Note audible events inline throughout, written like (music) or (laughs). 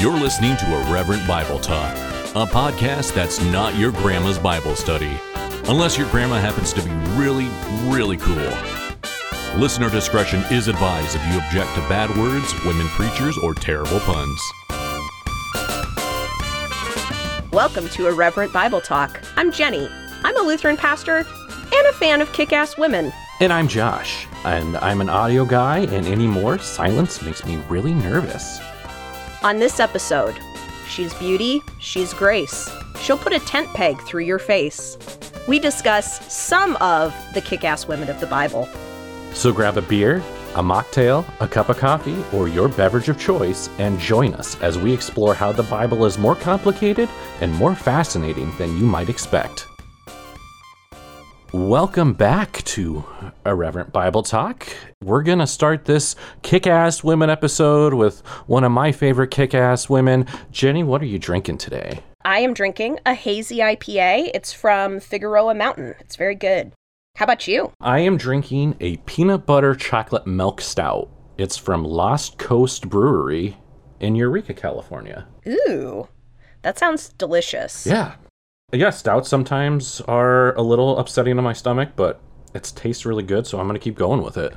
You're listening to Irreverent Bible Talk, a podcast that's not your grandma's Bible study, unless your grandma happens to be really, really cool. Listener discretion is advised if you object to bad words, women preachers, or terrible puns. Welcome to Irreverent Bible Talk. I'm Jennie. I'm a Lutheran pastor and a fan of kick ass women. And I'm Josh, and I'm an audio guy, and anymore, silence makes me really nervous. On this episode, she's beauty, she's grace. She'll put a tent peg through your face. We discuss some of the kick ass women of the Bible. So grab a beer, a mocktail, a cup of coffee, or your beverage of choice, and join us as we explore how the Bible is more complicated and more fascinating than you might expect. Welcome back to Irreverent Bible Talk. We're going to start this kick ass women episode with one of my favorite kick ass women. Jennie, what are you drinking today? I am drinking a hazy IPA. It's from Figueroa Mountain. It's very good. How about you? I am drinking a peanut butter chocolate milk stout. It's from Lost Coast Brewery in Eureka, California. Ooh, that sounds delicious. Yeah. Yeah, stouts sometimes are a little upsetting to my stomach, but it tastes really good, so I'm going to keep going with it.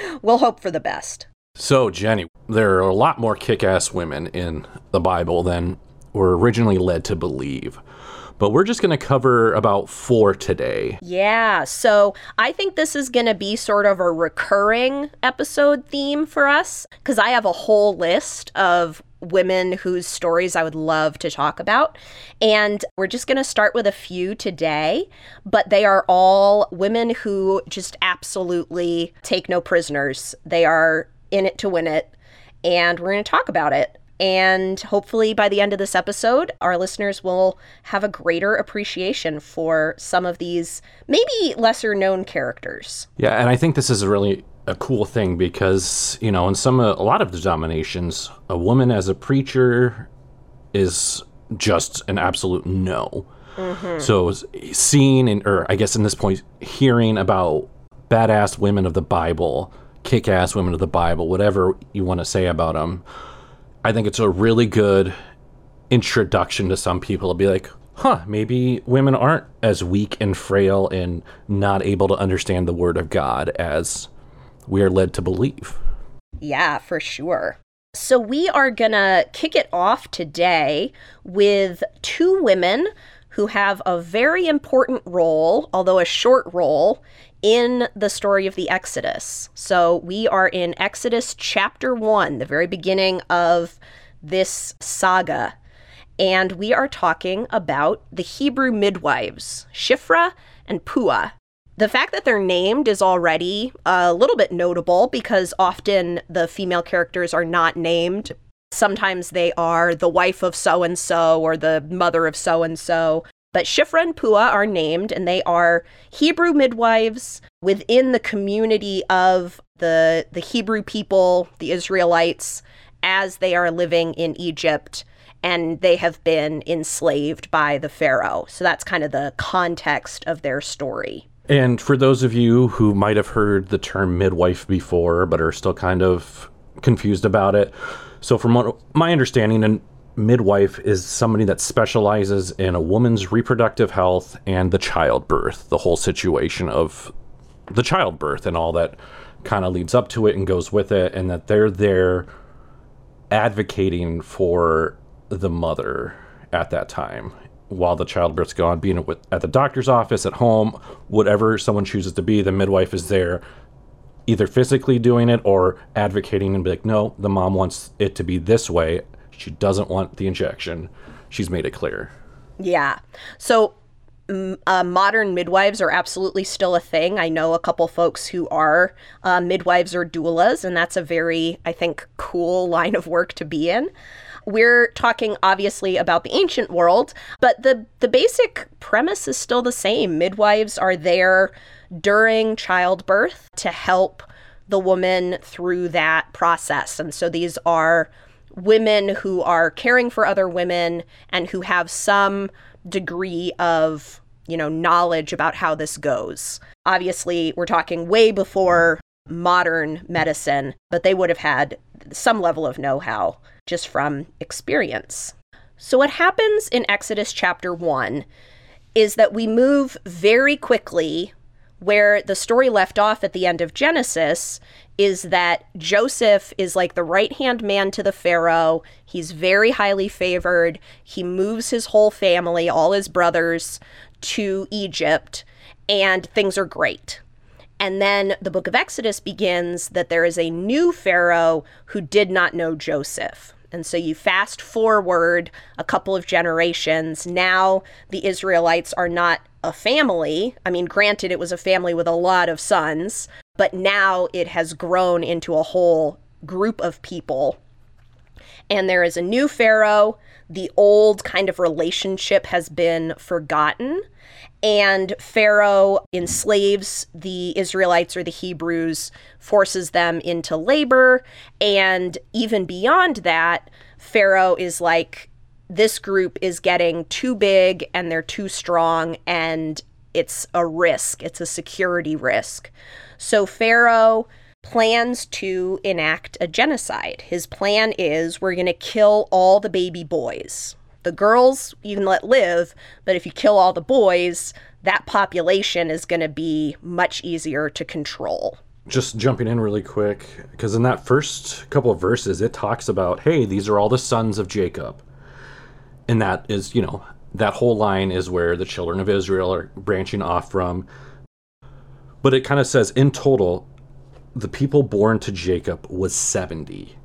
(laughs) we'll hope for the best. So, Jennie, there are a lot more kick ass women in the Bible than were originally led to believe. But we're just going to cover about four today. Yeah. So I think this is going to be sort of a recurring episode theme for us because I have a whole list of women whose stories I would love to talk about. And we're just going to start with a few today, but they are all women who just absolutely take no prisoners. They are in it to win it. And we're going to talk about it. And hopefully, by the end of this episode, our listeners will have a greater appreciation for some of these maybe lesser known characters. Yeah, and I think this is a really a cool thing because, you know, in some a lot of the denominations, a woman as a preacher is just an absolute no. Mm-hmm. So seeing and or I guess in this point hearing about badass women of the Bible, kick-ass women of the Bible, whatever you want to say about them, I think it's a really good introduction to some people to be like, huh, maybe women aren't as weak and frail and not able to understand the word of God as we are led to believe. Yeah, for sure. So we are going to kick it off today with two women who have a very important role, although a short role, in the story of the Exodus. So we are in Exodus chapter 1, the very beginning of this saga. And we are talking about the Hebrew midwives, Shiphrah and Puah. The fact that they're named is already a little bit notable because often the female characters are not named. Sometimes they are the wife of so and so or the mother of so and so. But Shiphrah and Puah are named, and they are Hebrew midwives within the community of the, the Hebrew people, the Israelites, as they are living in Egypt and they have been enslaved by the Pharaoh. So that's kind of the context of their story. And for those of you who might have heard the term midwife before but are still kind of confused about it, so from my understanding, and midwife is somebody that specializes in a woman's reproductive health and the childbirth, the whole situation of the childbirth and all that kind of leads up to it and goes with it, and that they're there advocating for the mother at that time while the childbirth's gone, being at the doctor's office, at home, whatever someone chooses to be, the midwife is there either physically doing it or advocating and be like, no, the mom wants it to be this way she doesn't want the injection. She's made it clear. Yeah. So uh, modern midwives are absolutely still a thing. I know a couple folks who are uh, midwives or doulas, and that's a very, I think, cool (laughs) line of work to be in. We're talking obviously about the ancient world, but the the basic premise is still the same. Midwives are there during childbirth to help the woman through that process. And so these are women who are caring for other women and who have some degree of, you know, knowledge about how this goes. Obviously, we're talking way before modern medicine, but they would have had some level of know how just from experience. So, what happens in Exodus chapter 1 is that we move very quickly where the story left off at the end of Genesis is that Joseph is like the right hand man to the Pharaoh. He's very highly favored. He moves his whole family, all his brothers, to Egypt, and things are great. And then the book of Exodus begins that there is a new Pharaoh who did not know Joseph. And so you fast forward a couple of generations. Now the Israelites are not a family. I mean, granted, it was a family with a lot of sons, but now it has grown into a whole group of people. And there is a new Pharaoh. The old kind of relationship has been forgotten. And Pharaoh enslaves the Israelites or the Hebrews, forces them into labor. And even beyond that, Pharaoh is like, this group is getting too big and they're too strong, and it's a risk, it's a security risk. So Pharaoh plans to enact a genocide. His plan is we're going to kill all the baby boys. The girls you can let live, but if you kill all the boys, that population is going to be much easier to control. Just jumping in really quick, because in that first couple of verses, it talks about, hey, these are all the sons of Jacob. And that is, you know, that whole line is where the children of Israel are branching off from. But it kind of says, in total, the people born to Jacob was 70.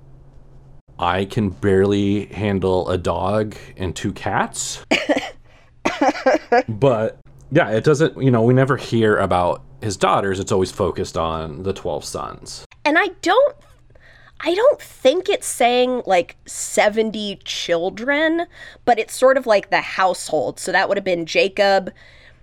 I can barely handle a dog and two cats. (coughs) but yeah, it doesn't, you know, we never hear about his daughters. It's always focused on the 12 sons. And I don't I don't think it's saying like 70 children, but it's sort of like the household. So that would have been Jacob,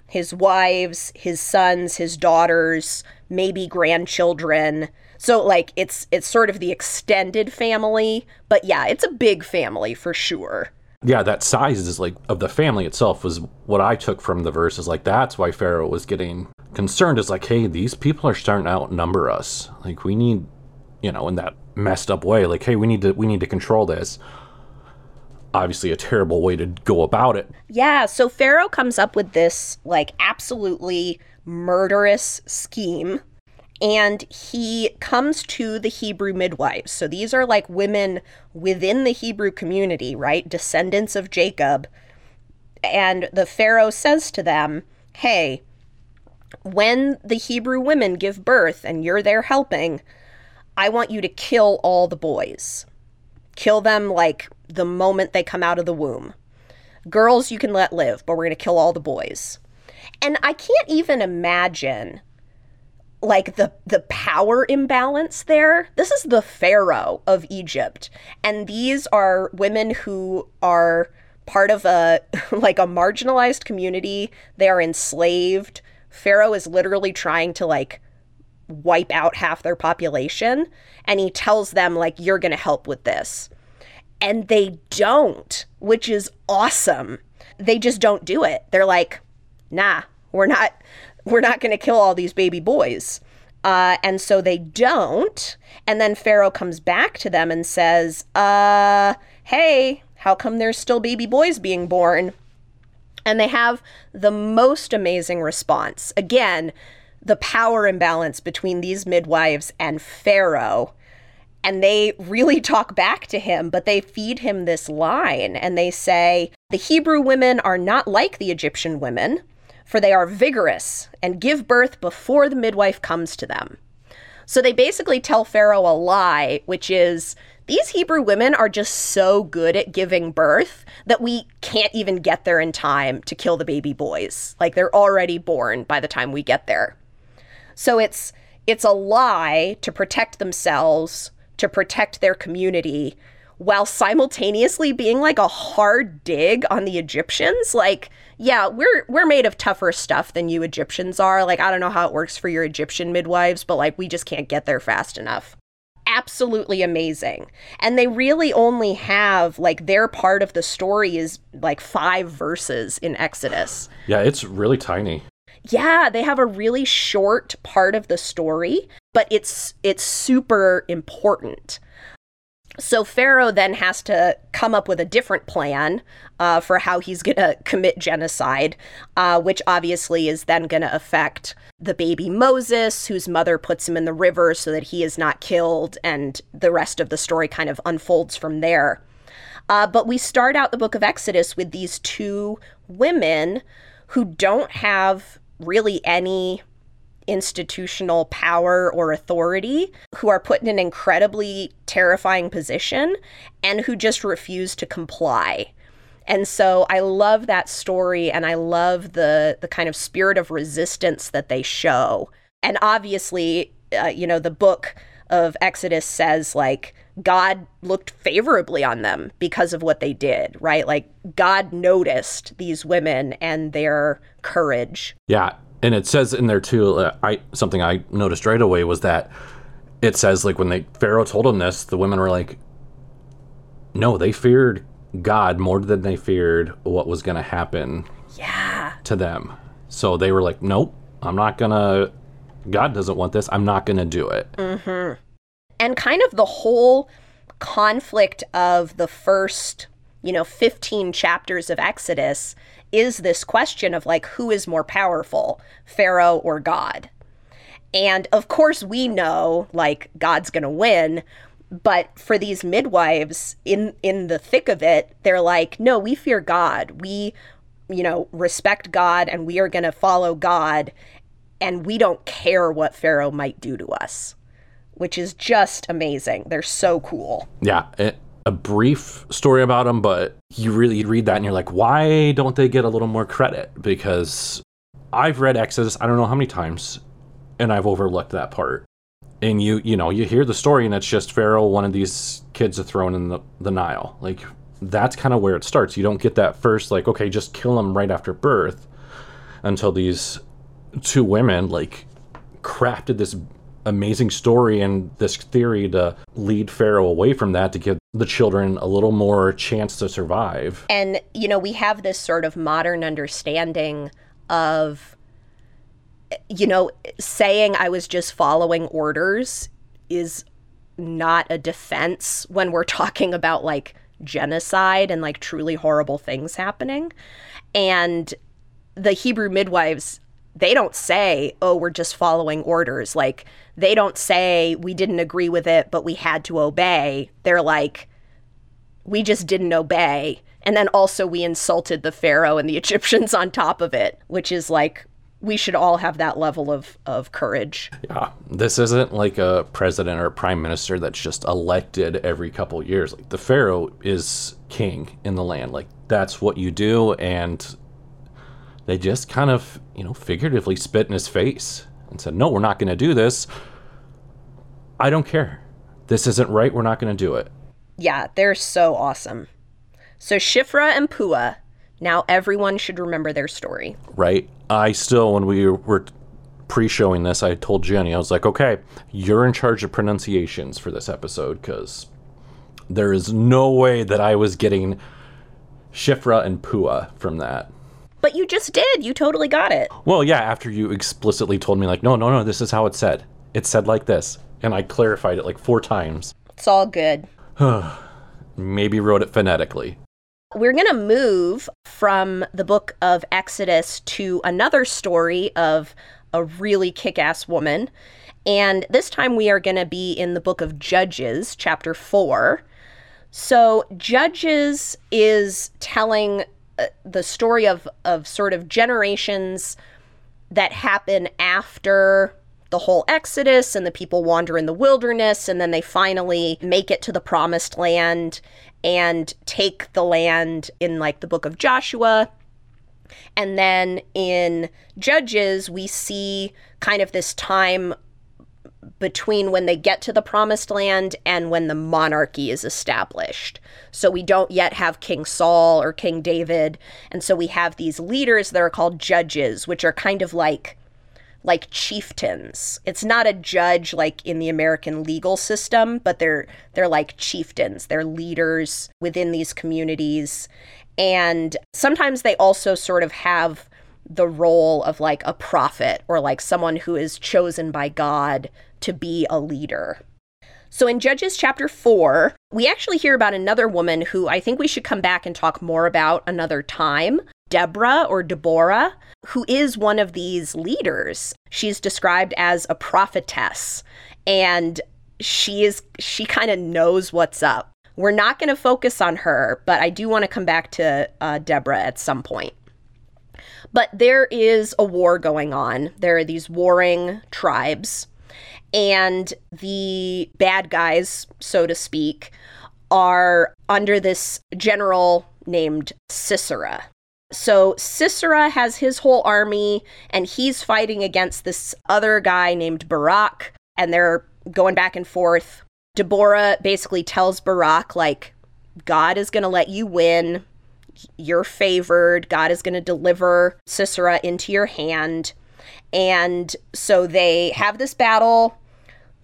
his wives, his sons, his daughters, maybe grandchildren. So like it's it's sort of the extended family, but yeah, it's a big family for sure. Yeah, that size is like of the family itself was what I took from the verse is like that's why Pharaoh was getting concerned is like, hey, these people are starting to outnumber us. Like we need you know, in that messed up way, like, hey, we need to we need to control this. Obviously a terrible way to go about it. Yeah, so Pharaoh comes up with this like absolutely murderous scheme and he comes to the Hebrew midwives. So these are like women within the Hebrew community, right? Descendants of Jacob. And the Pharaoh says to them, Hey, when the Hebrew women give birth and you're there helping, I want you to kill all the boys. Kill them like the moment they come out of the womb. Girls, you can let live, but we're going to kill all the boys. And I can't even imagine like the the power imbalance there. This is the pharaoh of Egypt and these are women who are part of a (laughs) like a marginalized community. They are enslaved. Pharaoh is literally trying to like wipe out half their population and he tells them like you're going to help with this. And they don't, which is awesome. They just don't do it. They're like, "Nah, we're not we're not going to kill all these baby boys. Uh, and so they don't. And then Pharaoh comes back to them and says, uh, hey, how come there's still baby boys being born? And they have the most amazing response. Again, the power imbalance between these midwives and Pharaoh. And they really (laughs) talk back to him, but they feed him this line and they say, The Hebrew women are not like the Egyptian women for they are vigorous and give birth before the midwife comes to them. So they basically tell Pharaoh a lie, which is these Hebrew women are just so good at giving birth that we can't even get there in time to kill the baby boys. Like they're already born by the time we get there. So it's it's a lie to protect themselves, to protect their community, while simultaneously being like a hard dig on the Egyptians. Like, yeah, we're we're made of tougher stuff than you Egyptians are. Like, I don't know how it works for your Egyptian midwives, but like we just can't get there fast enough. Absolutely amazing. And they really only have like their part of the story is like 5 verses in Exodus. Yeah, it's really tiny. Yeah, they have a really short part of the story, but it's it's super important So Pharaoh then has to come up with a different plan uh, for how he's going (laughs) to commit genocide, uh, which obviously is then going to affect the baby Moses, whose mother puts him in the river so that he is not killed, and the rest of the story kind of unfolds from there. Uh, but we start out the book of Exodus with these two women who don't have really any institutional power or authority who are put in an incredibly terrifying position and who just refuse to comply. And so I love that story and I love the the kind of spirit of resistance that they show. And obviously, uh, you know, the book of Exodus says like God looked favorably on them because of what they did, right? Like God noticed these women and their courage. Yeah, and it says in there too. Uh, I something I noticed right away was that it says like when they Pharaoh told them this, the women were like, "No, they feared God more than they feared what was going to happen." Yeah. To them, so they were like, "Nope, I'm not gonna. God doesn't want this. I'm not gonna do it." Mm-hmm. And kind of the whole conflict of the first, you know, 15 chapters of Exodus is this question of like who is more powerful, Pharaoh or God? And of course we know like God's going to win, but for these midwives in in the thick of it, they're like, "No, we fear God. We you know, respect God and we are going to follow God and we don't care what Pharaoh might do to us." Which is just amazing. They're so cool. Yeah, it, a brief story about them, but you really read that and you're like, why don't they get a little more credit? Because I've read Exodus, I don't know how many times, and I've overlooked that part. And you, you know, you hear the story and it's just Pharaoh, one of these kids are thrown in the, the Nile. Like, that's kind of where it starts. You don't get that first, like, okay, just kill them right after birth until these two women, like, crafted this amazing story and this theory to lead Pharaoh away from that to give the children a little more chance to survive. And, you know, we have this sort of modern understanding of, you know, saying I was just following orders is not a defense when we're talking about like genocide and like truly horrible things happening. And the Hebrew midwives they don't say, oh, we're just following orders. Like, they don't say, we didn't agree with it, but we had to obey. They're like, we just didn't obey. And then also, we insulted the Pharaoh and the (laughs) Egyptians on top of it, which is like, we should all have that level of, of courage. Yeah. This isn't like a president or a prime minister that's just elected every couple years. Like, the Pharaoh is king in the land. Like, that's what you do. And they just kind of, you know, figuratively spit in his face and said, No, we're not going to do this. I don't care. This isn't right. We're not going to do it. Yeah, they're so awesome. So Shiphrah and Puah, now everyone should remember their story. Right. I still, when we were pre showing this, I told Jennie, I was like, okay, you're in charge of pronunciations for this episode because there is no way that I was getting Shiphrah and Puah from that. But you just did. You totally got it. Well, yeah, after you explicitly told me, like, no, no, no, this is how it's said. It's said like this. And I clarified it like four times. It's all good. (sighs) Maybe wrote it phonetically. We're going to move from the book of Exodus to another story of a really kick ass woman. And this time we are going to be in the book of Judges, chapter 4. So, Judges is telling uh, the story of of sort of generations that happen after the whole exodus and the people wander in the wilderness and then they finally make it to the promised land and take the land in like the book of Joshua. And then in Judges, we see kind of this time between when they get to the promised land and when the monarchy is established. So we don't yet have King Saul or King David, and so we have these leaders that are called judges, which are kind of like like chieftains. It's not a judge like in the American legal system, but they're they're like chieftains. They're leaders within these communities. And sometimes they also sort of have the role of like a prophet or like someone who is chosen by God to be a leader. So in Judges chapter 4, we actually hear about another woman who I think we should come back and talk more about another time. Deborah or Deborah, who is one of these leaders. She's described as a prophetess and she is she kind of knows what's up. We're not going to focus on her, but I do want to come back to uh, Deborah at some point. But there is a war going on. There are these warring tribes, and the bad guys, so to speak, are under this general named Sisera. So Sisera has his whole army, and he's fighting against this other guy named Barak, and they're going back and forth. Deborah basically tells Barak, like, God is going to let you win. You're favored. God is going to deliver Sisera into your hand. And so they have this battle.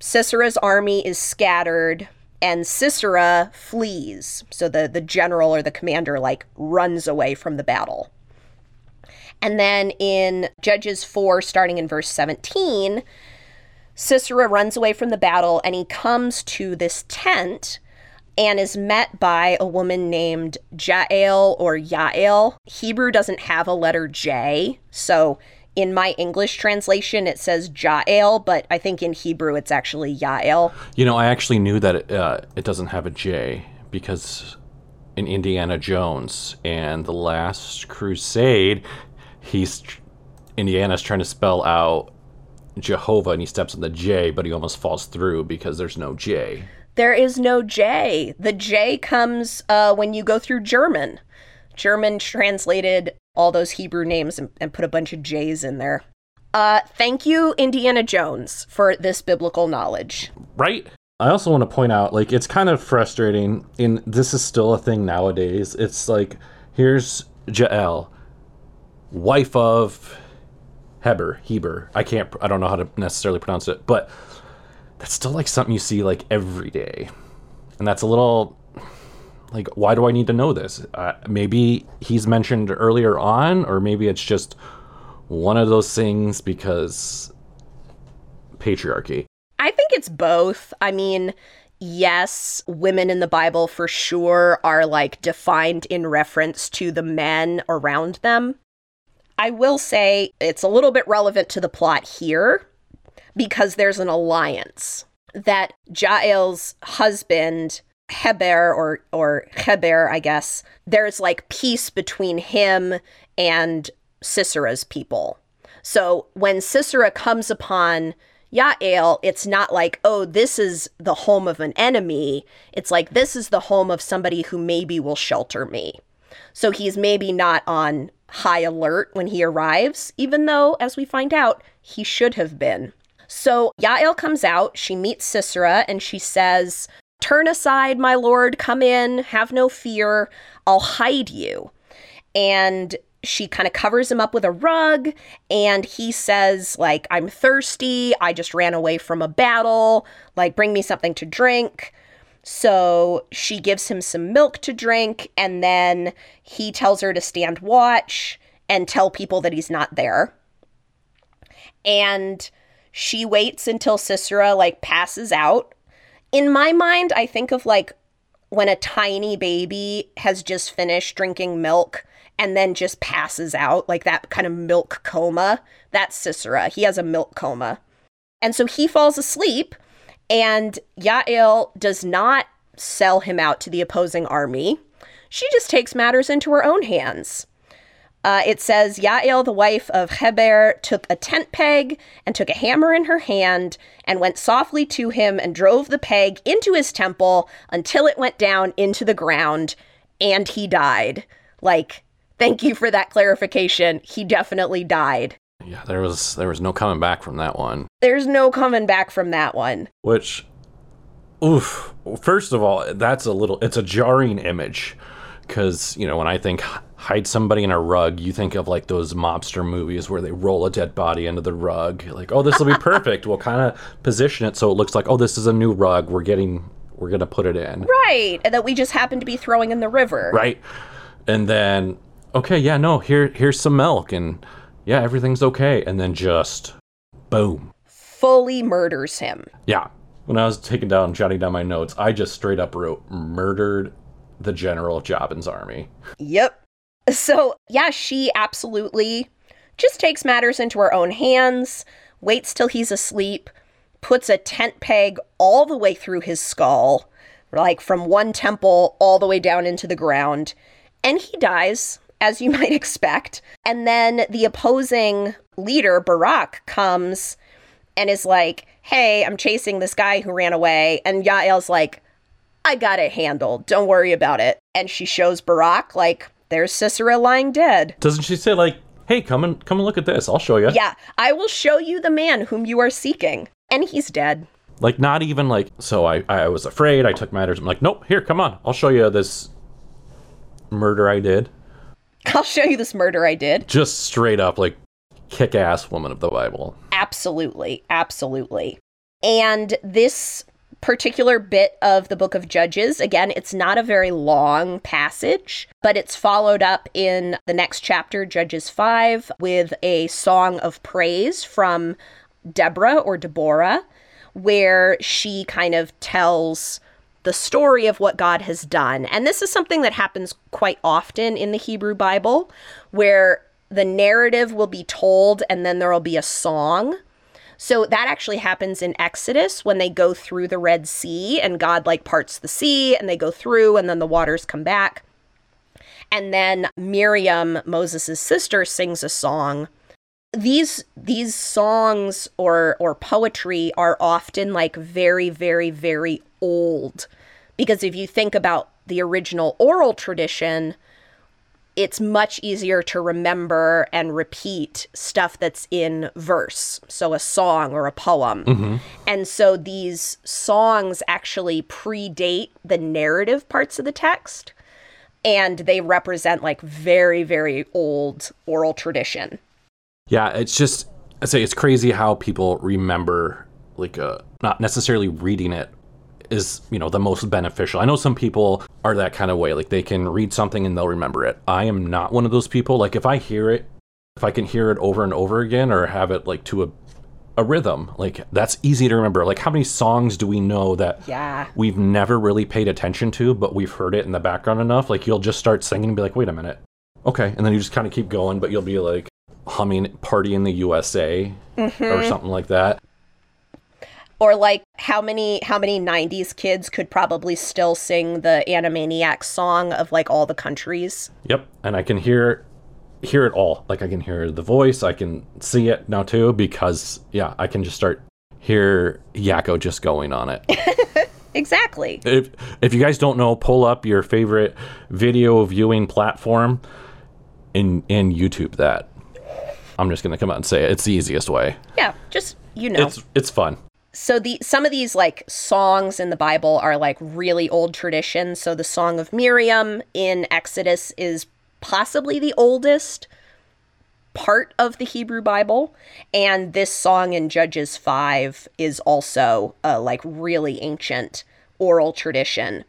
Sisera's army is scattered and Sisera flees. So the, the general or the commander like runs away from the battle. And then in Judges 4, starting in verse 17, Sisera runs away from the battle and he comes to this tent and is met by a woman named Jael or Yael. Hebrew doesn't have a letter J, so in my English translation it says Jael, but I think in Hebrew it's actually Yael. You know, I actually knew that it, uh, it doesn't have a J because in Indiana Jones and the Last Crusade, he's Indiana's trying to spell out Jehovah and he steps on the J, but he almost falls through because there's no J. There is no J. The J comes uh, when you go through German. German translated all those Hebrew names and, and put a bunch of J's in there. Uh, thank you, Indiana Jones, for this biblical knowledge. Right? I also want to point out, like, it's kind of frustrating, and this is still a thing nowadays. It's like, here's Jael, wife of Heber, Heber. I can't, I don't know how to necessarily pronounce it, but that's still like something you see like every day. And that's a little like, why do I need to know this? Uh, maybe he's mentioned earlier on, or maybe it's just one of those things because patriarchy. I think it's both. I mean, yes, women in the Bible for sure are like defined in reference to the men around them. I will say it's a little bit relevant to the plot here because there's an alliance that Jael's husband Heber or or Heber, I guess, there's like peace between him and Sisera's people. So when Sisera comes upon Yael, it's not like, oh, this is the home of an enemy. It's like, this is the home of somebody who maybe will shelter me. So he's maybe not on high alert when he arrives, even though, as we find out, he should have been. So Yael comes out, she meets Sisera, and she says, Turn aside, my lord, come in, have no fear, I'll hide you. And she kind of covers him up with a rug and he says like i'm thirsty i just ran away from a battle like bring me something to drink so she gives him some milk to drink, and then he tells her to stand watch and tell people that he's not there. And she waits until Sisera like passes out. In my mind, I think of like when a tiny baby has just finished drinking milk and then just passes out, like that kind of milk coma. That's Sisera. He has a milk coma. And so he falls asleep and Yael does not sell him out to the opposing army. She just takes matters into her own hands. Uh, it says Yael, the wife of Heber, took a tent peg and took a hammer in her hand and went softly to him and drove the peg into his temple until it went down into the ground and he died. Like, thank you for that clarification. He definitely died. Yeah, there was there was no coming back from that one. There's no coming back from that one. Which, oof. First of all, that's a little. It's a jarring image, because you know when I think hide somebody in a rug, you think of like those mobster movies where they roll a dead body into the rug. Like, oh, this will be (laughs) perfect. we'll kind of position it so it looks like, oh, this is a new rug. We're getting. We're gonna put it in. Right, and that we just happen to be throwing in the river. Right, and then okay, yeah, no, here here's some milk and yeah, everything's okay. And then just boom. Fully murders him. Yeah. when I was taking down, jotting down my notes, I just straight up wrote murdered the general of Jabin's army. Yep. So, yeah, she absolutely just takes matters into her own hands, waits till he's asleep, puts a tent peg all the way through his skull, like from one temple all the way down into the ground, and he dies, as you (laughs) might expect. And then the opposing leader, Barak, comes and is like, Hey, I'm chasing this guy who ran away. And Yael's like, I got it handled. Don't worry about it. And she shows Barak, like, there's Sisera lying dead. Doesn't she say like, "Hey, come and come and look at this. I'll show you." Yeah, I will show you the man whom you are seeking. And he's dead. Like not even like so I I was afraid, I took matters. I'm like, "Nope, here, come on. I'll show you this murder I did." (laughs) I'll show you this murder I did. Just straight up like kick-ass woman of the Bible. Absolutely. Absolutely. And this particular bit of the book of Judges, again, it's not a very long passage, but it's followed up in the next chapter, Judges 5, with a song of praise from Deborah or Deborah, where she kind of tells the story of what God has done. And this is something that happens quite often in the Hebrew Bible, where the narrative will be told and then there will be a song so that actually happens in Exodus when they go through the Red Sea and God like parts the sea and they go through and then the waters come back. And then Miriam, Moses' sister, sings a song. These these songs or or poetry are often like very, very, very old. Because if you think about the original oral tradition, it's much easier to remember and repeat stuff that's in verse, so a song or a poem. Mm-hmm. And so these songs actually predate the narrative parts of the text, and they represent like very, very old oral tradition. Yeah, it's just I say it's crazy how people remember like uh, not necessarily reading it is you know the most beneficial. I know some people are that kind of way like they can read something and they'll remember it. I am not one of those people. Like if i hear it if i can hear it over and over again or have it like to a a rhythm like that's easy to remember. Like how many songs do we know that yeah. we've never really paid attention to but we've heard it in the background enough? Like you'll just start singing and be like wait a minute. Okay and then you just kind of keep going but you'll be like humming party in the usa mm-hmm. or something like that. Or like how many how many 90s kids could probably still sing the animaniacs song of like all the countries? Yep and i can hear hear it all. Like i can hear the voice i can see it now too because yeah i can just start hear yakko just going on it. (laughs) Exactly. If if you guys don't know pull up your favorite video viewing platform and and youtube that. I'm just gonna come out and say it. It's the easiest way. Yeah just you know. It's it's fun so the some of these like songs in the bible are like really old traditions so the song of miriam in exodus is possibly the oldest part of the hebrew bible. And this song in judges 5 is also a like really ancient oral tradition.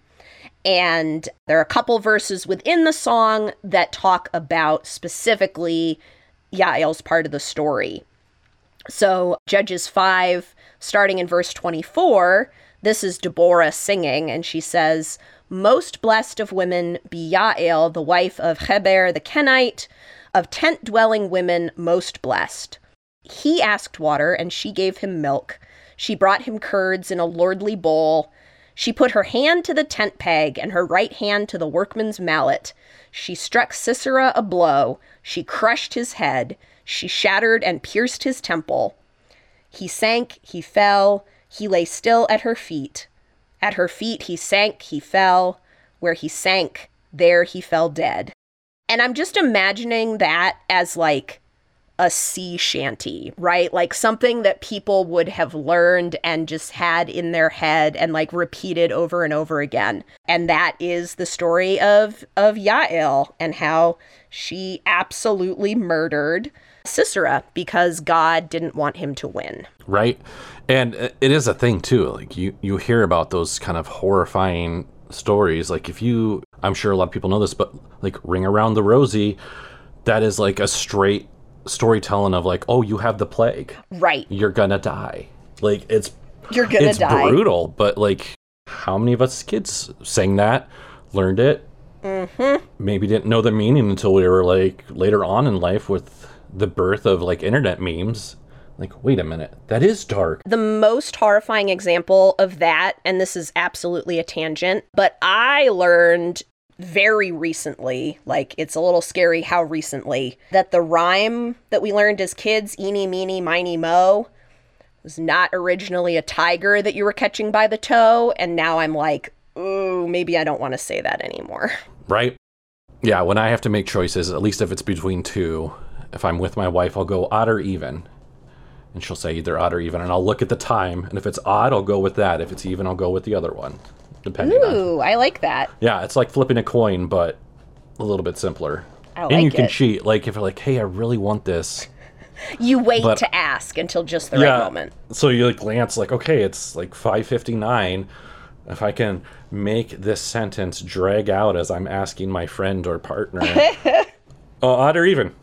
And there are a couple verses within the song that talk about specifically Yael's part of the story. So judges 5 starting in verse 24, this is Deborah singing, and she says, Most blessed of women be Yael, the wife of Heber the Kenite, of tent dwelling women most blessed. He asked water, and she gave him milk. She brought him curds in a lordly bowl. She put her hand to the tent peg and her right hand to the workman's mallet. She struck Sisera a blow. She crushed his head. She shattered and pierced his temple. He sank, he fell, he lay still at her feet. At her feet he sank, he fell. Where he sank, there he fell dead. And I'm just imagining that as like a sea shanty, right? Like something that people would have learned and just had in their head and like repeated over and over again. And that is the story of of Yael and how she absolutely murdered Sisera because God didn't want him to win. Right. And it is a thing too. Like you you hear about those kind of horrifying stories. Like if you I'm sure a lot of people know this, but like Ring Around the Rosie, that is like a straight storytelling of like, oh, you have the plague. Right. You're gonna die. Like it's You're gonna it's die. brutal, but like, how many of us kids sang that, learned it, Mm-hmm. maybe didn't know the meaning until we were like later on in life with the birth of like internet memes. Like, wait a minute, that is dark. The most horrifying example of that, and this is absolutely a tangent, but I learned very recently, like it's a little scary how recently, that the rhyme that we learned as kids, eeny, meeny, miny, mo, was not originally a tiger that you were catching by the toe. And now I'm like, ooh, maybe I don't want to say that anymore. right? Yeah, when I have to make choices, at least if it's between two, if I'm with my wife, I'll go odd or even. And she'll say either odd or even, and I'll look at the time, and if it's odd, I'll go with that. If it's even, I'll go with the other one, depending on. Ooh, I like that. Yeah, it's like flipping a coin, but a little bit simpler. I and you like can it. cheat. Like if you're like, hey, I really want this. You wait But- to ask until just the right moment. So you like glance like, okay, it's like five fifty nine. If I can make this sentence drag out as I'm asking my friend or partner, (laughs) oh, odd or even,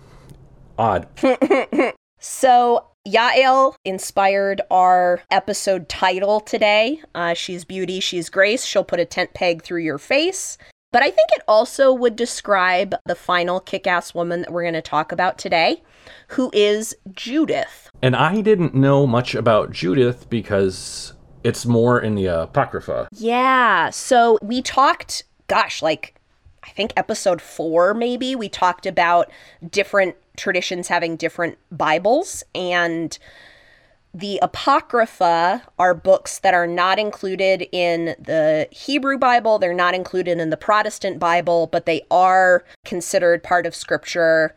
odd. (laughs) So, Yael inspired our episode title today. Uh, she's beauty, she's grace. She'll put a tent peg through your face. But I think it also would describe the final kick ass woman that we're going to talk about today, who is Judith. And I didn't know much about Judith because it's more in the Apocrypha. Yeah. So, we talked, gosh, like I think episode four, maybe, we talked about different traditions having different Bibles. And the Apocrypha are books that are not included in the Hebrew Bible. They're not included in the Protestant Bible, but they are considered part of Scripture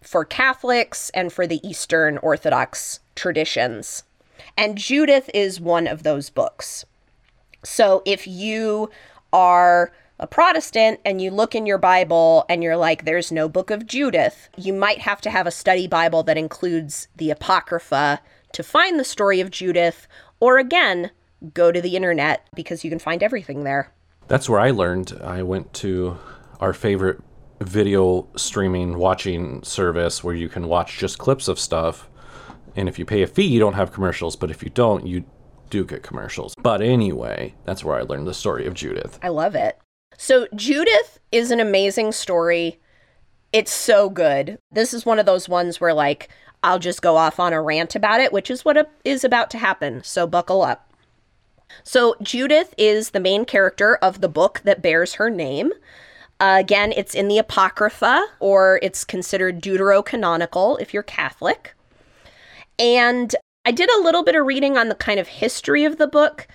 for Catholics and for the Eastern Orthodox traditions. And Judith is one of those books. So if you are a Protestant and you look in your Bible and you're like, there's no book of Judith, you might have to have a study Bible that includes the Apocrypha to find the story of Judith, or again, go to the internet because you can find everything there. That's where I learned. I went to our favorite video streaming watching service where you can watch just clips of stuff. And if you pay a fee, you don't have commercials. But if you don't, you do get commercials. But anyway, that's where I learned the story of Judith. I love it. So, Judith is an amazing story. It's so good. This is one of those ones where, like, I'll just go off on a rant about it, which is what is about to happen. So, buckle up. So, Judith is the main character of the book that bears her name. Uh, again, it's in the Apocrypha, or it's considered deuterocanonical if you're Catholic. And I did a little bit of reading on the kind of history of the book.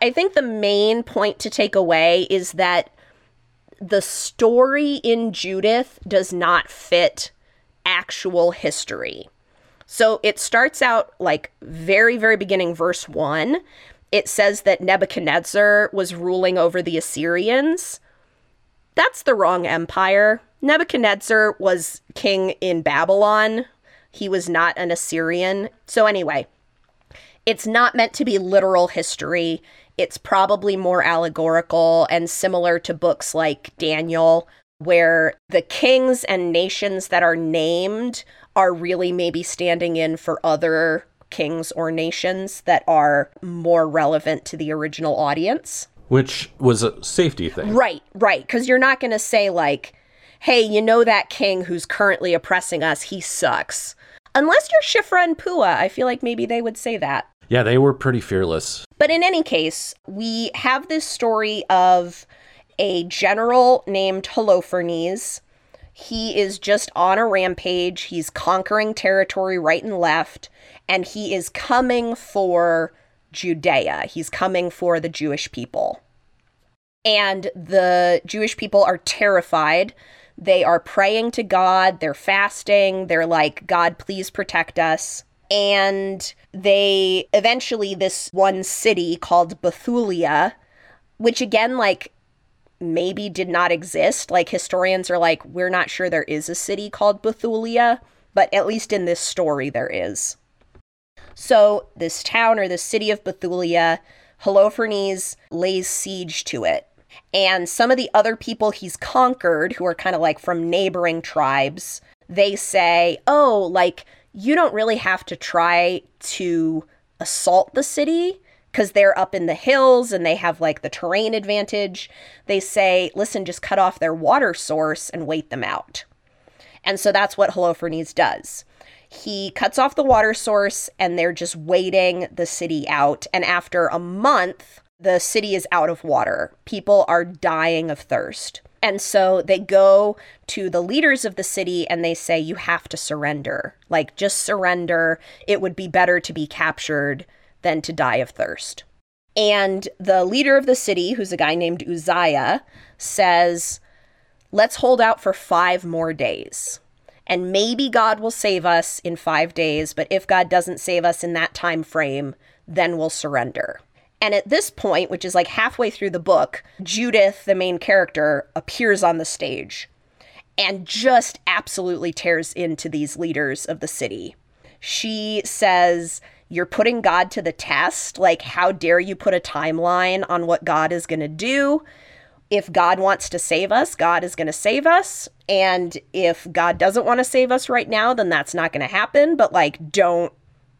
I think the main point to take away is that the story in Judith does not fit actual history. So it starts out like very, very beginning, verse one. It says that Nebuchadnezzar was ruling over the Assyrians. That's the wrong empire. Nebuchadnezzar was king in Babylon. He was not an Assyrian. So, anyway, it's not meant to be literal history. It's probably more allegorical and similar to books like Daniel, where the kings and nations that are named are really maybe standing in for other kings or nations that are more relevant to the original audience. Which was a safety thing. Right, right. Because you're not going to say, like, hey, you know that king who's currently oppressing us, he sucks. Unless you're Shiphrah and Puah, I feel like maybe they would say that. Yeah, they were pretty fearless. But in any case, we have this story of a general named Holofernes. He is just on a rampage. He's conquering territory right and left, and he is coming for Judea. He's coming for the Jewish people. And the Jewish people are terrified. They are praying to God, they're fasting, they're like, God, please protect us. And they eventually, this one city called Bethulia, which again, like, maybe did not exist. Like, historians are like, we're not sure there is a city called Bethulia, but at least in this story, there is. So, this town or the city of Bethulia, Holofernes lays siege to it. And some of the other people he's conquered, who are kind of like from neighboring tribes, they say, oh, like, you don't really have to try to assault the city because they're up in the hills and they have like the terrain advantage. They say, listen, just cut off their water source and wait them out. And so that's what Holofernes does. He cuts off the water source and they're just waiting the city out. And after a month, the city is out of water. People are dying of thirst. And so they go to the leaders of the city and they say, You have to surrender. Like, just surrender. It would be better to be captured than to die of thirst. And the leader of the city, who's a guy named Uzziah, says, Let's hold out for five more days. And maybe God will save us in five days, but if God doesn't save us in that time frame, then we'll surrender. And at this point, which is like halfway through the book, Judith, the main character, appears on the stage and just absolutely tears into these leaders of the city. She says, You're putting God to the test. Like, how dare you put a timeline on what God is going to do? If God wants to save us, God is going to save us. And if God doesn't want to save us right now, then that's not going to happen. But like, don't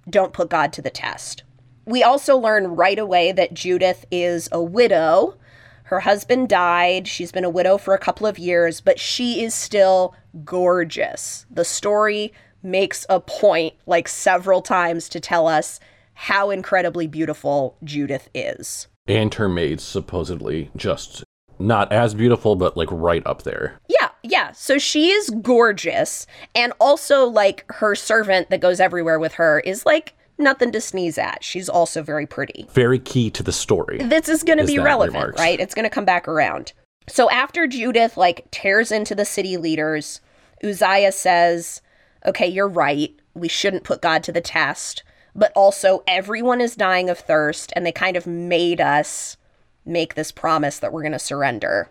don't put God to the test. We also learn right away that Judith is a widow. Her husband died. She's been a widow for a couple of years, but she is still gorgeous. The story makes a point, like several times, to tell us how incredibly beautiful Judith is. And her maid's supposedly just not as beautiful, but like right up there. Yeah, yeah. So she is gorgeous. And also, like, her servant that goes everywhere with her is like nothing to sneeze at. She's also very pretty. Very key to the story. This is going to be relevant, remarks. right? It's going to come back around. So after Judith like tears into the city leaders, Uzziah says, "Okay, you're right. We shouldn't put God to the test, but also everyone is dying of thirst and they kind of made us make this promise that we're going to surrender."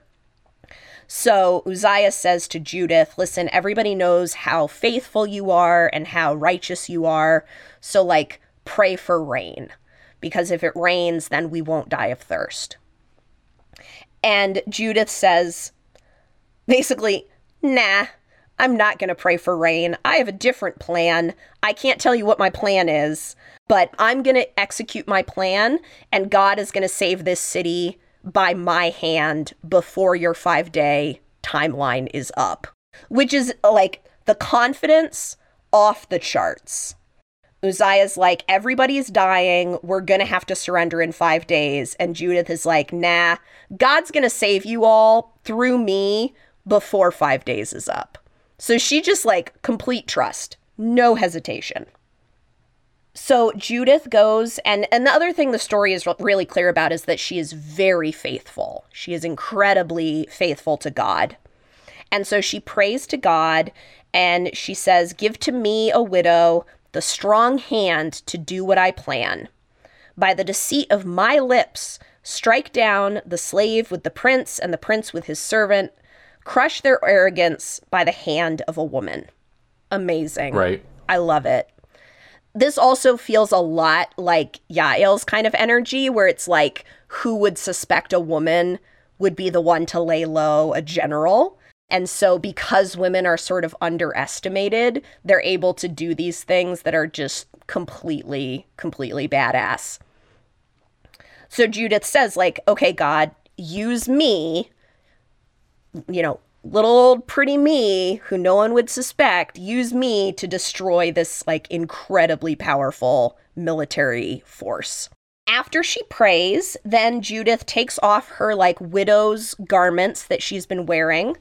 So Uzziah says to Judith, Listen, everybody knows how faithful you are and how righteous you are. So, like, pray for rain. Because if it rains, then we won't die of thirst. And Judith says, basically, nah, I'm not going to pray for rain. I have a different plan. I can't tell you what my plan is, but I'm going to execute my plan, and God is going to save this city by my hand before your five day timeline is up. Which is like the confidence off the charts. Uzziah's like, everybody's dying. We're going to have to surrender in five days. And Judith is like, nah, God's going to save you all through me before five days is up. So she just like complete trust, no hesitation. So Judith goes, and, and the other thing the story is really clear about is that she is very faithful. She is incredibly faithful to God. And so she prays to God and she says, Give to me, a widow, the strong hand to do what I plan. By the deceit of my lips, strike down the slave with the prince and the prince with his servant, crush their arrogance by the hand of a woman. Amazing. Right. I love it. This also feels a lot like Yael's kind of energy, where it's like, who would suspect a woman would be the one to lay low a general? And so, because women are sort of underestimated, they're able to do these things that are just completely, completely badass. So, Judith says, like, okay, God, use me, you know, little old pretty me who no one would suspect, use me to destroy this, like, incredibly powerful military force. After she prays, then Judith takes off her, like, widow's garments that she's been wearing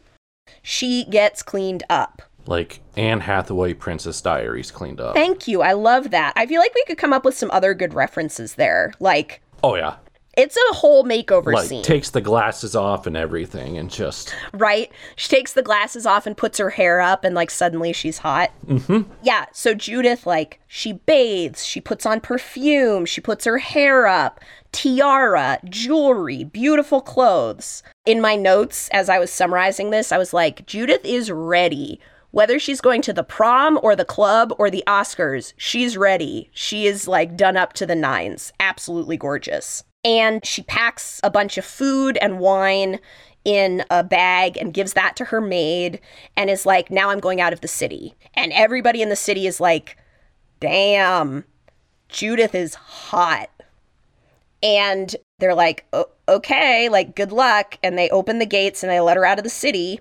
she gets cleaned up. Like Anne Hathaway Princess Diaries cleaned up. Thank you. I love that. I feel like we could come up with some other good references there. Like, oh yeah. it's a whole makeover Like scene, takes the glasses off and everything and just right? She takes the glasses off and puts her hair up, and like suddenly she's hot. Mm-hmm. Yeah. So Judith, like, she bathes, she puts on perfume, she puts her hair up, tiara, jewelry, beautiful clothes. In my notes, as I was summarizing this, I was like, Judith is ready. Whether she's going to the prom or the club or the Oscars, she's ready. She is like done up to the nines. Absolutely gorgeous. And she packs a bunch of food and wine in a bag and gives that to her maid and is like, now I'm going out of the city. And everybody in the city is like, damn, Judith is hot. And they're like, okay, like, good luck. And they open the gates and they let her out of the city.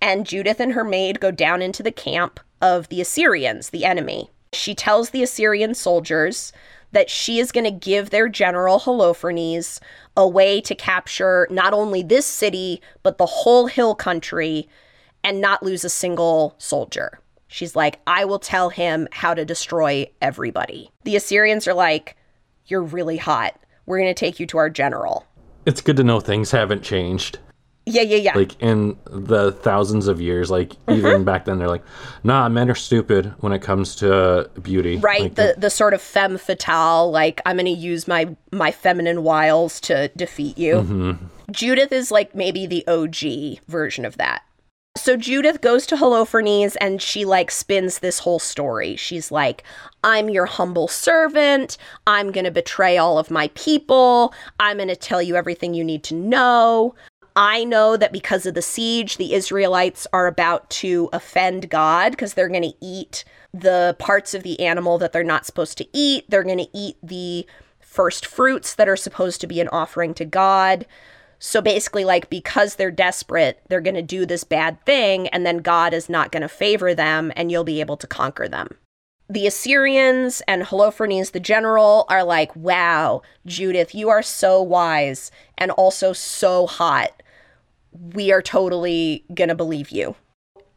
And Judith and her maid go down into the camp of the Assyrians, the enemy. She tells the Assyrian soldiers that she is going to give their general Holofernes a way to capture not only this city, but the whole hill country and not lose a single soldier. She's like, I will tell him how to destroy everybody. The Assyrians are like, You're really hot. We're going to take you to our general. It's good to know things haven't changed. Yeah, yeah, yeah. Like in the thousands of years, like mm-hmm. even back then, they're like, "Nah, men are stupid when it comes to beauty." Right. Like, the the sort of femme fatale, like I'm going to use my my feminine wiles to defeat you. Mm-hmm. Judith is like maybe the OG version of that. So Judith goes to Holofernes and she like spins this whole story. She's like, I'm your humble servant. I'm going to betray all of my people. I'm going to tell you everything you need to know. I know that because of the siege, the Israelites are about to offend God because they're going to eat the parts of the animal that they're not supposed to eat. They're going to eat the first fruits that are supposed to be an offering to God. So basically, like, because they're desperate, they're going to do this bad thing, and then God is not going to favor them, and you'll be able to conquer them. The Assyrians and Holofernes the general are like, wow, Judith, you are so wise and also so hot. We are totally going to believe you.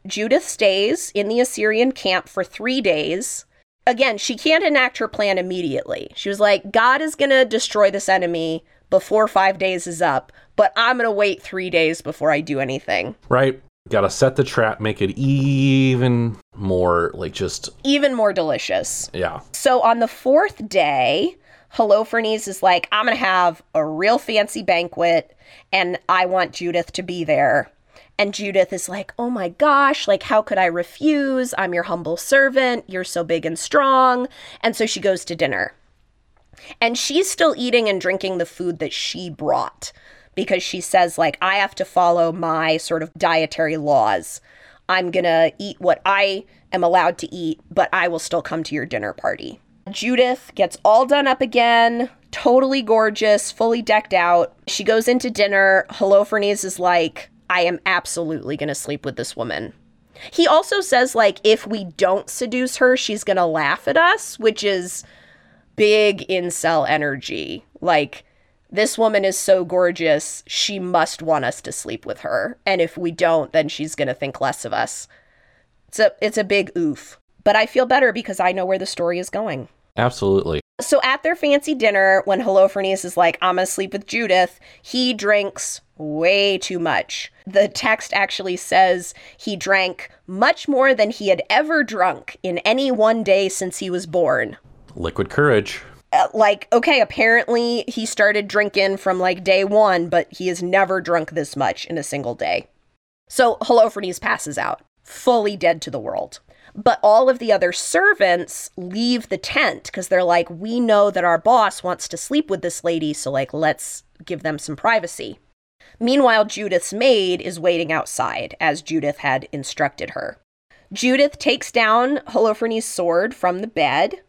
Judith stays in the Assyrian camp for three days. Again, she can't enact her plan immediately. She was like, God is going to destroy this enemy before five days is up, but I'm going to wait three days before I do anything. right? Got to set the trap, make it even more like just Even more delicious. yeah. So on the fourth day, Holofernes is like, I'm going to have a real fancy banquet and I want Judith to be there. And Judith is like, oh my gosh, like, how could I refuse? I'm your humble servant. You're so big and strong. And so she goes to dinner. And she's still eating and drinking the food that she brought because she says, like, I have to follow my sort of dietary laws. I'm going to eat what I am allowed to eat, but I will still come to your dinner party. Judith gets all done up again, totally gorgeous, fully decked out. She goes into dinner. Holofernes is like, I am absolutely going to sleep with this woman. He also says, like, if we don't seduce her, she's going to laugh at us, which is big incel energy. Like, this woman is so gorgeous, she must want us to sleep with her. And if we don't, then she's going to think less of us. It's a, it's a big oof. But I feel better because I know where the story is going. Absolutely. So at their fancy dinner, when Holofernes is like, I'm gonna sleep with Judith, he drinks way too much. The text actually says he drank much more than he had ever drunk in any one day since he was born. Liquid courage. Uh, like, okay, apparently he started drinking from like day one, but he has never drunk this much in a single day. So Holofernes passes out, fully dead to the world. But all of the other servants leave the tent because they're like, we know that our boss wants to sleep with this lady, so like, let's give them some privacy. Meanwhile, Judith's maid is waiting outside, as Judith had instructed her. Judith takes down Holofernes' sword from the bed,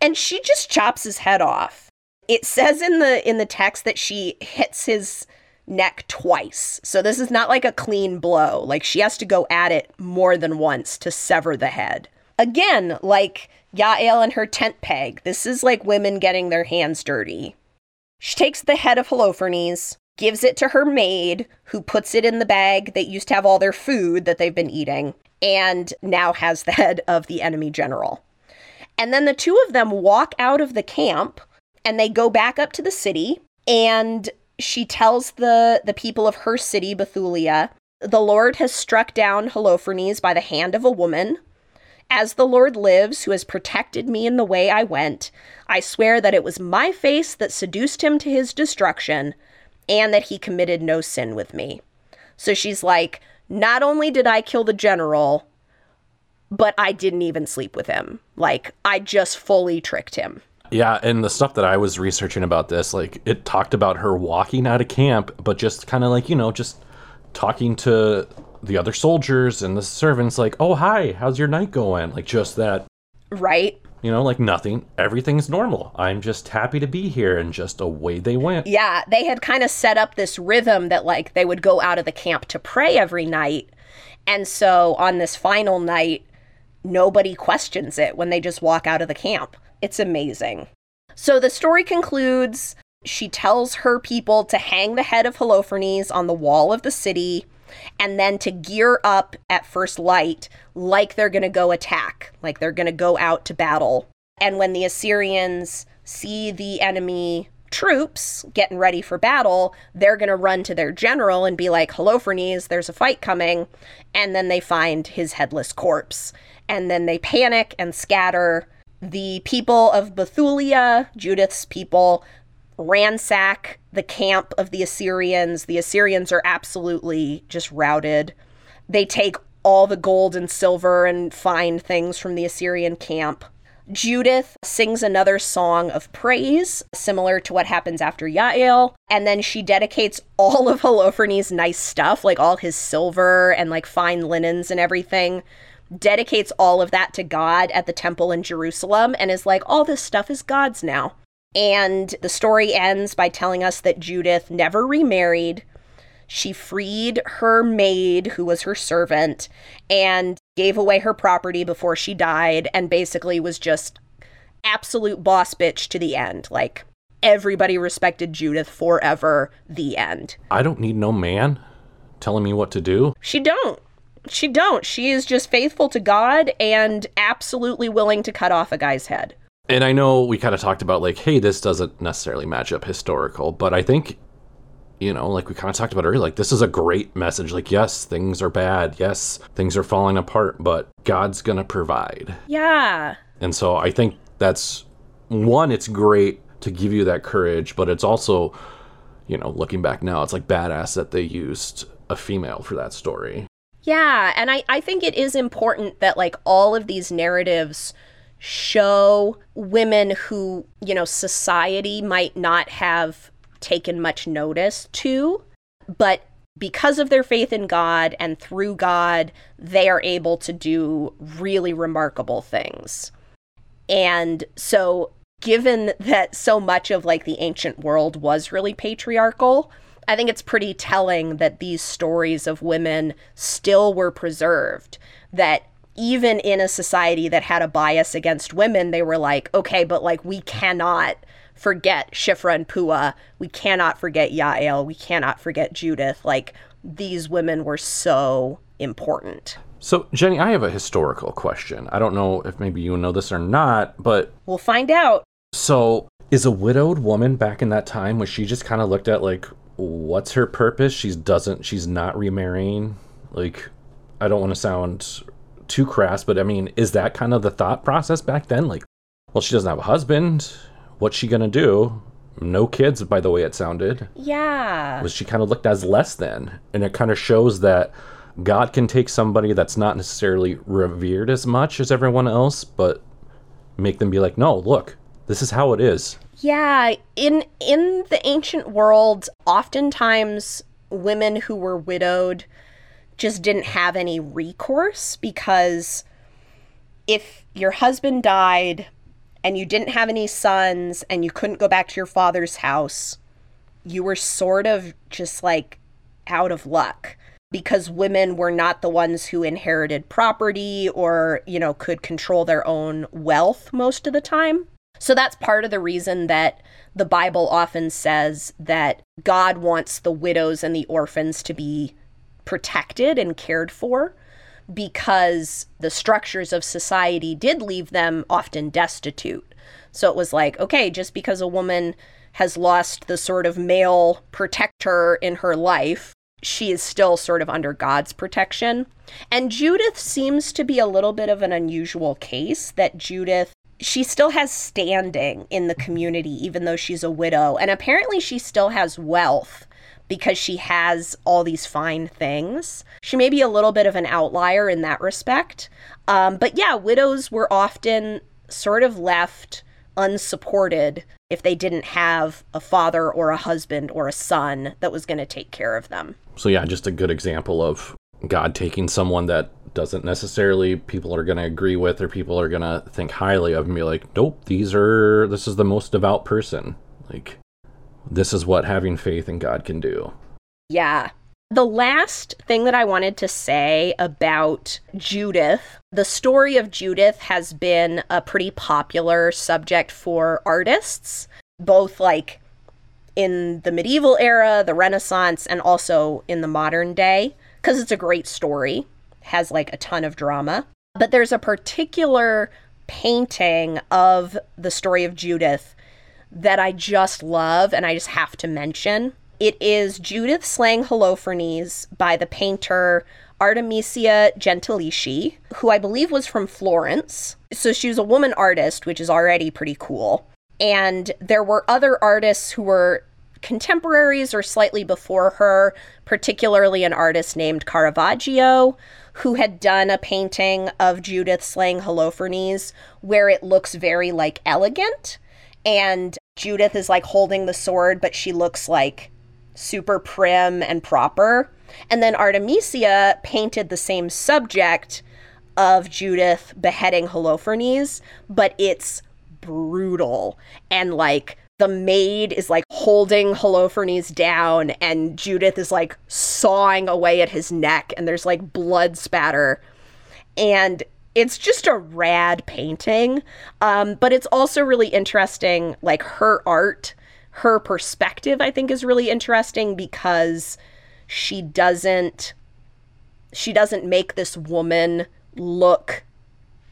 and she just chops his head off. It says in the in the text that she hits his neck twice. So this is not like a clean blow. Like she has to go at it more than once to sever the head. Again, like Yael and her tent peg. This is like women getting their hands dirty. She takes the head of Holofernes, gives it to her maid, who puts it in the bag that used to have all their food that they've been eating, and now has the head of the enemy general. And then the two of them walk out of the camp and they go back up to the city and she tells the the people of her city Bethulia, "The Lord has struck down Holofernes by the hand of a woman. As the Lord lives, who has protected me in the way I went, I swear that it was my face that seduced him to his destruction, and that he committed no sin with me." So she's like, "Not only did I kill the general, but I didn't even sleep with him. Like I just fully tricked him." Yeah, and the stuff that I was researching about this, like it talked about her walking out of camp, but just kind of like, you know, just talking to the other soldiers and the servants, like, oh, hi, how's your night going? Like, just that, Right? You know, like nothing. Everything's normal. I'm just happy to be here. And just away they went. Yeah, they had kind of set up this rhythm that, like, they would go out of the camp to pray every night. And so on this final night, nobody questions it when they just walk out of the camp. It's amazing. So the story concludes. She tells her people to hang the head of Holofernes on the wall of the city and then to gear up at first light like they're going to go attack, like they're going to go out to battle. And when the Assyrians see the enemy troops getting ready for battle, they're going to run to their general and be like, Holofernes, there's a fight coming. And then they find his headless corpse. And then they panic and scatter. The people of Bethulia, Judith's people, ransack the camp of the Assyrians. The Assyrians are absolutely just routed. They take all the gold and silver and find things from the Assyrian camp. Judith sings another song of praise, similar to what happens after Yael, and then she dedicates all of Holofernes' nice stuff, like all his silver and like fine linens and everything, dedicates all of that to God at the temple in Jerusalem, and is like, all this stuff is God's now. And the story ends by telling us that Judith never remarried. She freed her maid, who was her servant, and gave away her property before she died, and basically was just absolute boss bitch to the end. Like, everybody respected Judith forever. The end. I don't need no man telling me what to do. She don't. She don't. She is just faithful to God and absolutely willing to cut off a guy's head. And I know we kind of talked about like, hey, this doesn't necessarily match up historical, but I think, you know, like we kind of talked about earlier, like this is a great message. Like, yes, things are bad. Yes, things are falling apart, but God's going to provide. Yeah. And so I think that's one, it's great to give you that courage, but it's also, you know, looking back now, it's like badass that they used a female for that story. Yeah. And I, I think it is important that like all of these narratives show women who, you know, society might not have taken much notice to, but because of their faith in God and through God, they are able to do really remarkable things. And so, given that so much of like the ancient world was really patriarchal, I think it's pretty telling that these stories of women still were preserved. That even in a society that had a bias against women, they were like, okay, but like we cannot forget Shiphrah and Puah. We cannot forget Yael. We cannot forget Judith. Like these women were so important. So, Jennie, I have a historical question. I don't know if maybe you know this or not, but we'll find out. So, is a widowed woman back in that time was she just kind of looked at like what's her purpose? She's doesn't she's not remarrying. Like I don't want to sound too crass, but I mean, is that kind of the thought process back then? Like, well, she doesn't have a husband. What's she gonna do? No kids, by the way it sounded. Yeah. Was she kind of looked as less than? And it kind of shows that God can take somebody that's not necessarily revered as much as everyone else, but make them be like, no, look, this is how it is. Yeah, in in the ancient world, oftentimes women who were widowed just didn't have any recourse because if your husband died and you didn't have any sons and you couldn't go back to your father's house, you were sort of just like out of luck because women were not the ones who inherited property or, you know, could control their own wealth most of the time. So that's part of the reason that the Bible often says that God wants the widows and the orphans to be protected and cared for because the structures of society did leave them often destitute. So it was like, okay, just because a woman has lost the sort of male protector in her life, she is still sort of under God's protection. And Judith seems to be a little bit of an unusual case that Judith she still has standing in the community even though she's a widow and apparently she still has wealth because she has all these fine things. She may be a little bit of an outlier in that respect. Um, but yeah, widows were often sort of left unsupported if they didn't have a father or a husband or a son that was going to take care of them. So, yeah, just a good example of God taking someone that doesn't necessarily people are going to agree with or people are going to think highly of and be like, nope, these are, this is the most devout person. Like, this is what having faith in God can do. Yeah. The last thing that I wanted to say about Judith, the story of Judith has been a pretty popular subject for artists, both like in the medieval era, the Renaissance, and also in the modern day, because it's a great story, has like a ton of drama. But there's a particular painting of the story of Judith that I just love and I just have to mention. It is Judith slaying Holofernes by the painter Artemisia Gentileschi, who I believe was from Florence. So she was a woman artist, which is already pretty cool. And there were other artists who were contemporaries or slightly before her, particularly an artist named Caravaggio, who had done a painting of Judith slaying Holofernes where it looks very like elegant. And Judith is like holding the sword, but she looks like super prim and proper. And then Artemisia painted the same subject of Judith beheading Holofernes, but it's brutal and like the maid is like holding Holofernes down and Judith is like sawing away at his neck and there's like blood spatter. And it's just a rad painting. Um, but it's also really interesting, like her art, her perspective, I think is really interesting because she doesn't she doesn't make this woman look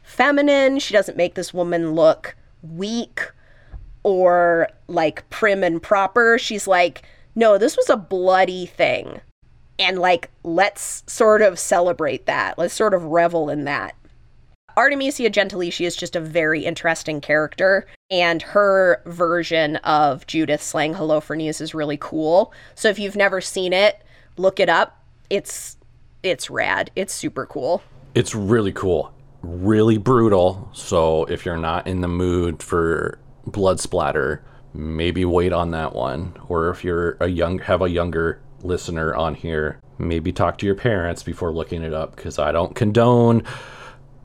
feminine. She doesn't make this woman look weak or like prim and proper. She's like, no, this was a bloody thing. And like, let's sort of celebrate that. Let's sort of revel in that. Artemisia Gentileschi is just a very interesting character, and her version of Judith slaying Holofernes is really cool. So if you've never seen it, look it up. It's it's rad. It's super cool. It's really cool. Really brutal. So if you're not in the mood for blood splatter, maybe wait on that one. Or if you're a young have a younger listener on here, maybe talk to your parents before looking it up because I don't condone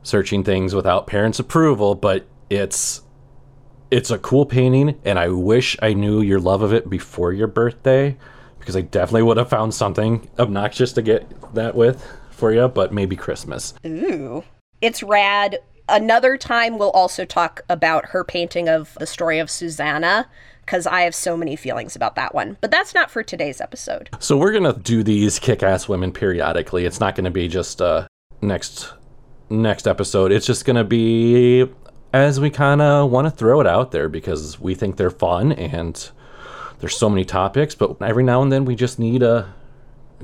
searching things without parents' approval, but it's it's a cool painting and I wish I knew your love of it before your birthday because I definitely would have found something obnoxious to get that with for you, but maybe Christmas. Ooh. It's rad. Another time we'll also talk about her painting of the story of Susanna because I have so many feelings about that one. But that's not for today's episode. So we're going to do these kick-ass women periodically. It's not going to be just uh next next episode. It's just going to be as we kind of want to throw it out there because we think they're fun and there's so many topics, but every now and then we just need a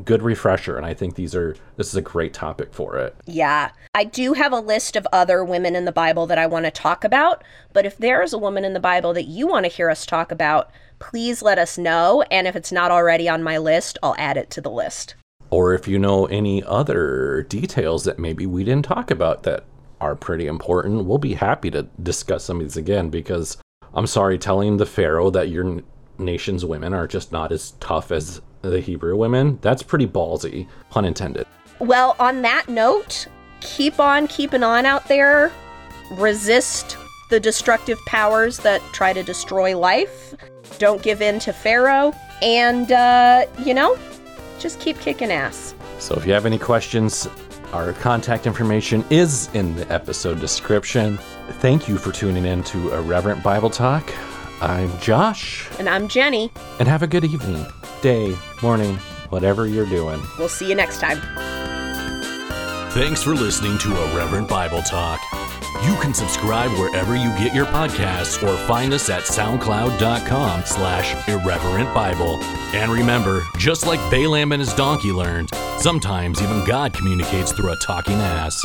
good refresher and I think these are this is a great topic for it. Yeah. I do have a list of other women in the Bible that I want to talk about, but if there is a woman in the Bible that you want to hear us talk about, please let us know and if it's not already on my list, I'll add it to the list. Or if you know any other details that maybe we didn't talk about that are pretty important, we'll be happy to discuss some of these again because I'm sorry telling the Pharaoh that your nation's women are just not as tough as the Hebrew women. That's pretty ballsy, pun intended. Well, on that note, keep on keeping on out there. Resist the destructive powers that try to destroy life. Don't give in to Pharaoh. And, uh, you know, just keep kicking ass. So if you have any questions, our contact information is in the episode description. Thank you for tuning in to Irreverent Bible Talk. I'm Josh, And I'm Jennie. and have a good evening, day, morning, whatever you're doing. We'll see you next time. Thanks for listening to Irreverent Bible Talk. You can subscribe wherever you get your podcasts or find us at soundcloud.com slash irreverent Bible. And remember, just like Balaam and his donkey learned, sometimes even God communicates through a talking ass.